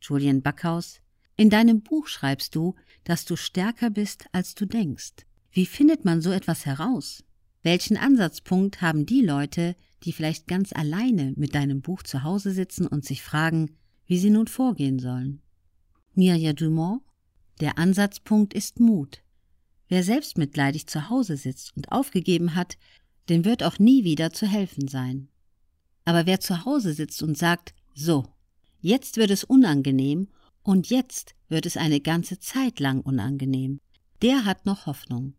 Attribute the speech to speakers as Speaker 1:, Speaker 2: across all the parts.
Speaker 1: Julian Backhaus, in deinem Buch schreibst du, dass du stärker bist, als du denkst. Wie findet man so etwas heraus? Welchen Ansatzpunkt haben die Leute, die vielleicht ganz alleine mit deinem Buch zu Hause sitzen und sich fragen, wie sie nun vorgehen sollen? Mirja Dumont, der Ansatzpunkt ist Mut. Wer selbstmitleidig zu Hause sitzt und aufgegeben hat, dem wird auch nie wieder zu helfen sein. Aber wer zu Hause sitzt und sagt, so, jetzt wird es unangenehm und jetzt wird es eine ganze Zeit lang unangenehm, der hat noch Hoffnung.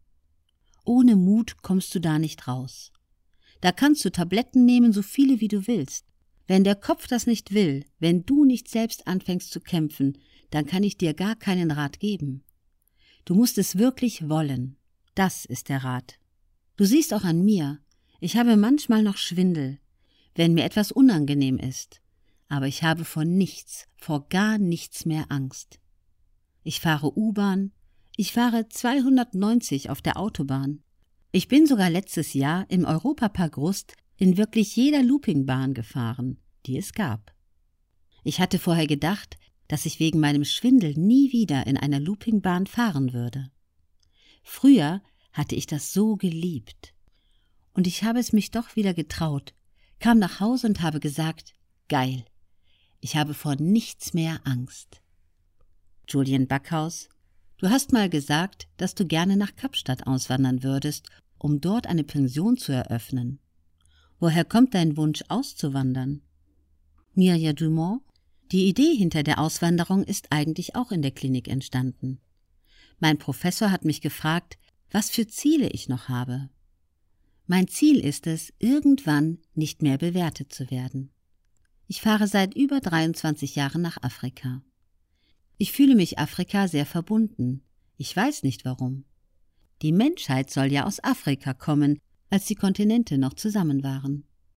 Speaker 1: Ohne Mut kommst du da nicht raus. Da kannst du Tabletten nehmen, so viele wie du willst. Wenn der Kopf das nicht will, wenn du nicht selbst anfängst zu kämpfen, dann kann ich dir gar keinen Rat geben. Du musst es wirklich wollen. Das ist der Rat. Du siehst auch an mir, ich habe manchmal noch Schwindel, wenn mir etwas unangenehm ist, aber ich habe vor nichts, vor gar nichts mehr Angst. Ich fahre U-Bahn, ich fahre 290 auf der Autobahn. Ich bin sogar letztes Jahr im Europapark Rust in wirklich jeder Loopingbahn gefahren, die es gab. Ich hatte vorher gedacht, dass ich wegen meinem Schwindel nie wieder in einer Loopingbahn fahren würde. Früher hatte ich das so geliebt. Und ich habe es mich doch wieder getraut, kam nach Hause und habe gesagt, geil, ich habe vor nichts mehr Angst. Julian Backhaus, du hast mal gesagt, dass du gerne nach Kapstadt auswandern würdest, um dort eine Pension zu eröffnen. Woher kommt dein Wunsch auszuwandern? Mirja Dumont, die Idee hinter der Auswanderung ist eigentlich auch in der Klinik entstanden. Mein Professor hat mich gefragt, was für Ziele ich noch habe. Mein Ziel ist es, irgendwann nicht mehr bewertet zu werden. Ich fahre seit über 23 Jahren nach Afrika. Ich fühle mich Afrika sehr verbunden. Ich weiß nicht warum. Die Menschheit soll ja aus Afrika kommen, als die Kontinente noch zusammen waren.